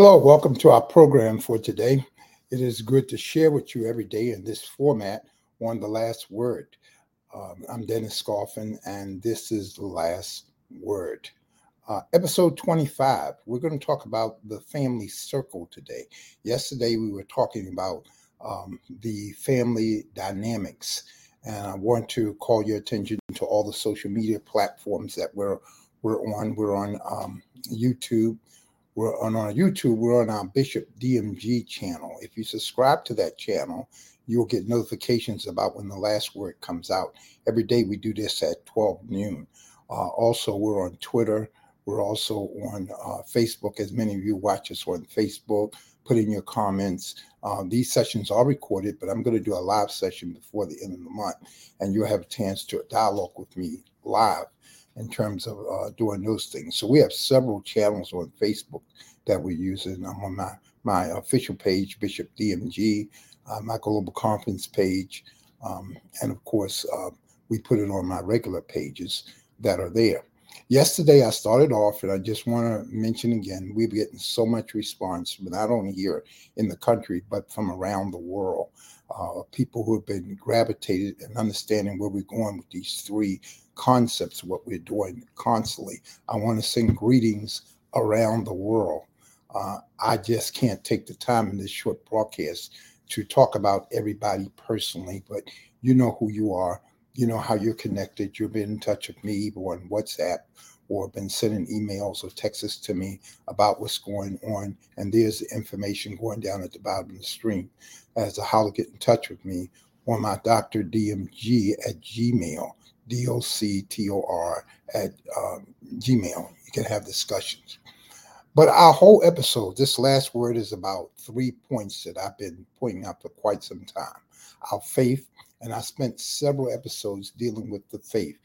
Hello, welcome to our program for today. It is good to share with you every day in this format on the last word. Um, I'm Dennis Scoffin, and this is the last word. Uh, episode 25, we're going to talk about the family circle today. Yesterday, we were talking about um, the family dynamics, and I want to call your attention to all the social media platforms that we're, we're on. We're on um, YouTube, we're on our YouTube, we're on our Bishop DMG channel. If you subscribe to that channel, you'll get notifications about when the last word comes out. Every day we do this at 12 noon. Uh, also, we're on Twitter. We're also on uh, Facebook, as many of you watch us on Facebook. Put in your comments. Uh, these sessions are recorded, but I'm going to do a live session before the end of the month, and you'll have a chance to dialogue with me live in terms of uh, doing those things. So we have several channels on Facebook that we're using. I'm on my my official page, Bishop DMG, uh, my global conference page, um, and of course uh, we put it on my regular pages that are there. Yesterday I started off, and I just want to mention again, we're getting so much response, but not only here in the country, but from around the world. Uh, people who have been gravitated and understanding where we're going with these three concepts, what we're doing constantly. I want to send greetings around the world. Uh, I just can't take the time in this short broadcast to talk about everybody personally, but you know who you are. You know how you're connected. You've been in touch with me on WhatsApp or been sending emails or texts to me about what's going on. And there's the information going down at the bottom of the stream as to how to get in touch with me on my Dr. DMG at Gmail. D-O-C-T-O-R at um, Gmail. You can have discussions. But our whole episode, this last word is about three points that I've been pointing out for quite some time. Our faith, and I spent several episodes dealing with the faith,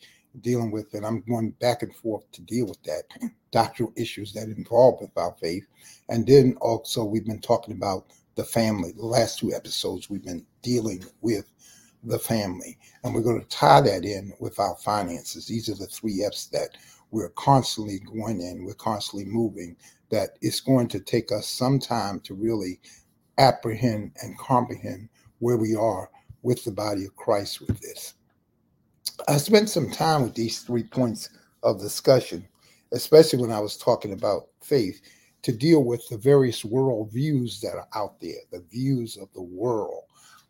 dealing with, and I'm going back and forth to deal with that, doctrinal issues that involve with our faith. And then also we've been talking about the family. The last two episodes we've been dealing with the family. And we're going to tie that in with our finances. These are the three F's that we're constantly going in, we're constantly moving, that it's going to take us some time to really apprehend and comprehend where we are with the body of Christ with this. I spent some time with these three points of discussion, especially when I was talking about faith, to deal with the various world views that are out there, the views of the world,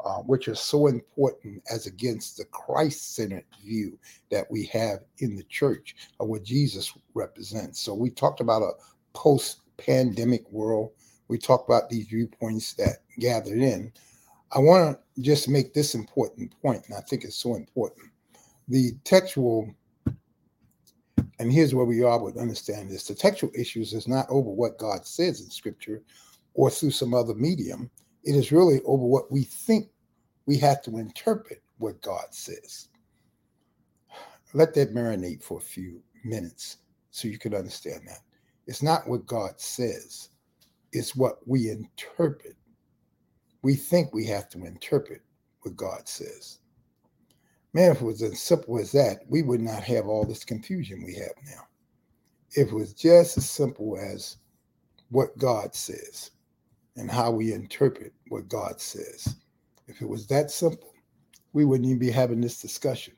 uh, which are so important as against the Christ centered view that we have in the church of what Jesus represents. So we talked about a post pandemic world. We talked about these viewpoints that gathered in. I want to just make this important point, and I think it's so important. The textual, and here's where we are with understanding this the textual issues is not over what God says in scripture or through some other medium. It is really over what we think we have to interpret what God says. Let that marinate for a few minutes so you can understand that. It's not what God says, it's what we interpret. We think we have to interpret what God says. Man, if it was as simple as that, we would not have all this confusion we have now. If it was just as simple as what God says and how we interpret what God says. If it was that simple, we wouldn't even be having this discussion.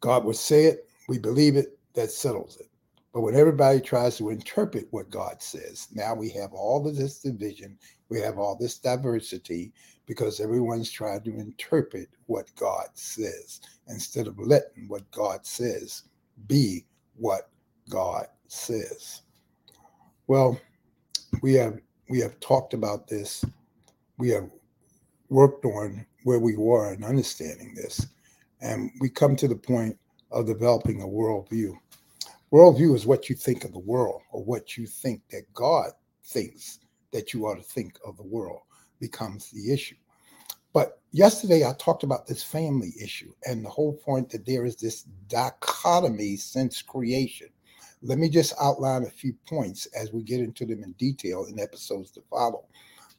God would say it, we believe it, that settles it. But when everybody tries to interpret what God says, now we have all of this division, we have all this diversity because everyone's trying to interpret what God says instead of letting what God says be what God says. Well, we have we have talked about this. We have worked on where we were and understanding this. And we come to the point of developing a worldview. Worldview is what you think of the world or what you think that God thinks that you ought to think of the world becomes the issue. But yesterday I talked about this family issue and the whole point that there is this dichotomy since creation. Let me just outline a few points as we get into them in detail in episodes to follow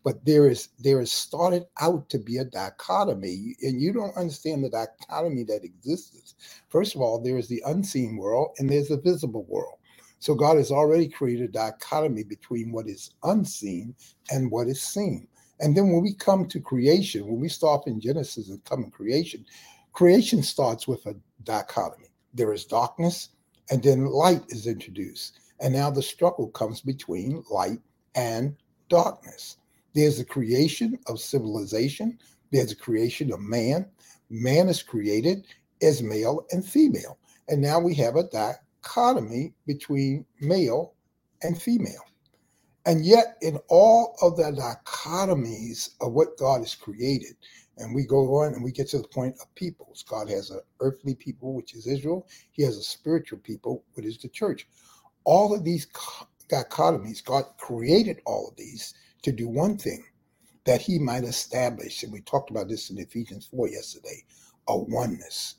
but there is there is started out to be a dichotomy and you don't understand the dichotomy that exists first of all there is the unseen world and there's the visible world So God has already created a dichotomy between what is unseen and what is seen. And then when we come to creation, when we start in Genesis and come in creation, creation starts with a dichotomy. There is darkness, and then light is introduced. And now the struggle comes between light and darkness. There's the creation of civilization, there's the creation of man. Man is created as male and female. And now we have a dichotomy between male and female. And yet, in all of the dichotomies of what God has created, and we go on and we get to the point of peoples. God has an earthly people, which is Israel. He has a spiritual people, which is the church. All of these dichotomies, God created all of these to do one thing that he might establish, and we talked about this in Ephesians 4 yesterday, a oneness.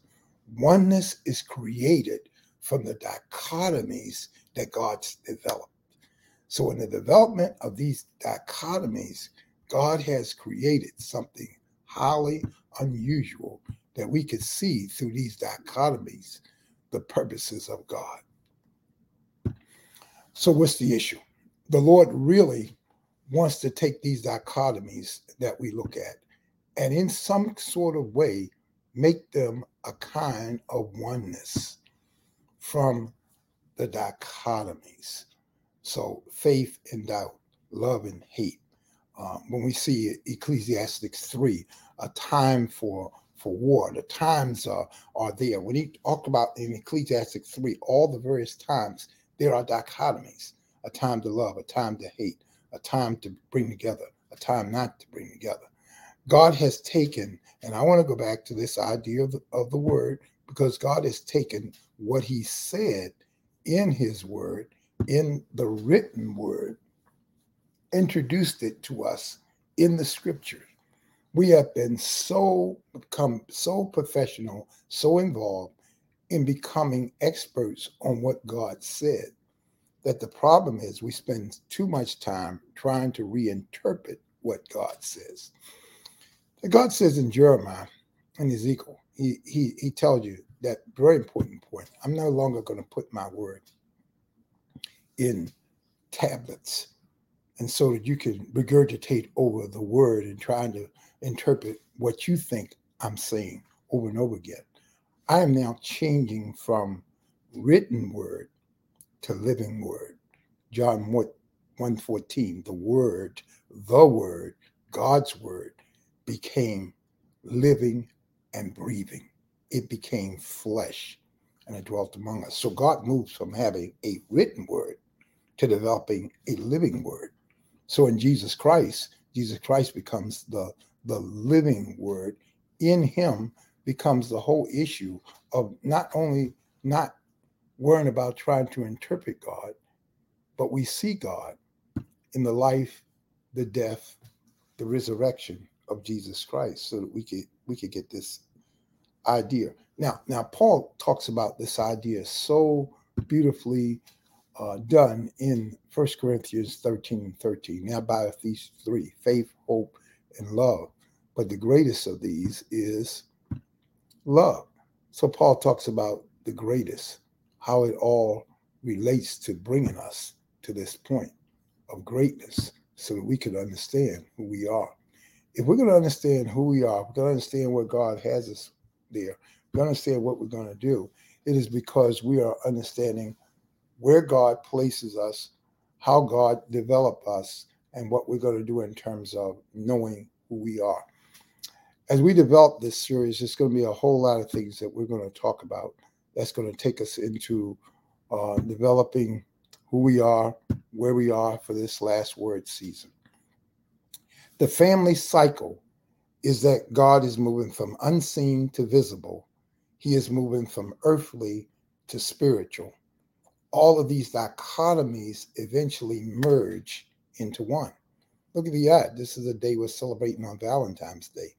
Oneness is created from the dichotomies that God's developed. So, in the development of these dichotomies, God has created something highly unusual that we could see through these dichotomies the purposes of God. So, what's the issue? The Lord really wants to take these dichotomies that we look at and, in some sort of way, make them a kind of oneness from the dichotomies. So, faith and doubt, love and hate. Um, when we see Ecclesiastics 3, a time for for war. The times are, are there. When he talked about in Ecclesiastes 3, all the various times, there are dichotomies a time to love, a time to hate, a time to bring together, a time not to bring together. God has taken, and I want to go back to this idea of the, of the word, because God has taken what he said in his word, in the written word, introduced it to us in the scriptures. We have been so become so professional, so involved in becoming experts on what God said that the problem is we spend too much time trying to reinterpret what God says. And God says in Jeremiah and Ezekiel, he, he, he tells you that very important point. I'm no longer going to put my word in tablets and so that you can regurgitate over the word and trying to interpret what you think I'm saying over and over again. I am now changing from written word to living word. John 114, the word, the word, God's word became living and breathing. It became flesh and it dwelt among us. So God moves from having a written word to developing a living word. So in Jesus Christ, Jesus Christ becomes the, the living word. In him becomes the whole issue of not only not worrying about trying to interpret God, but we see God in the life, the death, the resurrection of Jesus Christ, so that we could we could get this idea. Now, now Paul talks about this idea so beautifully uh, done in First Corinthians 13 and 13. Now, by these three faith, hope, and love. But the greatest of these is love. So Paul talks about the greatest how it all relates to bringing us to this point of greatness so that we can understand who we are. If we're going to understand who we are, we're going to understand what God has us there, we're going to understand what we're going to do, it is because we are understanding where God places us, how God developed us, and what we're going to do in terms of knowing who we are. As we develop this series, there's going to be a whole lot of things that we're going to talk about that's going to take us into uh, developing who we are, where we are for this last word season. The family cycle is that God is moving from unseen to visible. He is moving from earthly to spiritual. All of these dichotomies eventually merge into one. Look at the ad. This is a day we're celebrating on Valentine's Day.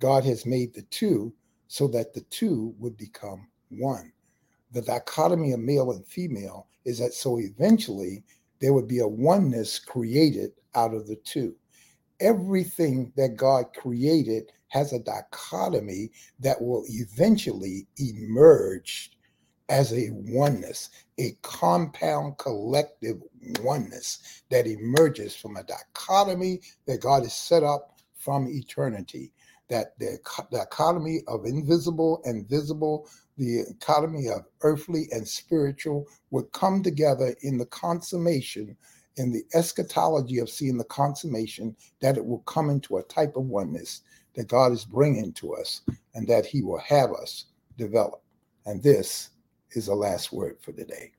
God has made the two so that the two would become one the dichotomy of male and female is that so eventually there would be a oneness created out of the two. Everything that God created has a dichotomy that will eventually emerge as a oneness, a compound collective oneness that emerges from a dichotomy that God has set up from eternity. That the dichotomy of invisible and visible, the economy of earthly and spiritual would come together in the consummation, in the eschatology of seeing the consummation, that it will come into a type of oneness that God is bringing to us and that He will have us develop. And this is the last word for today.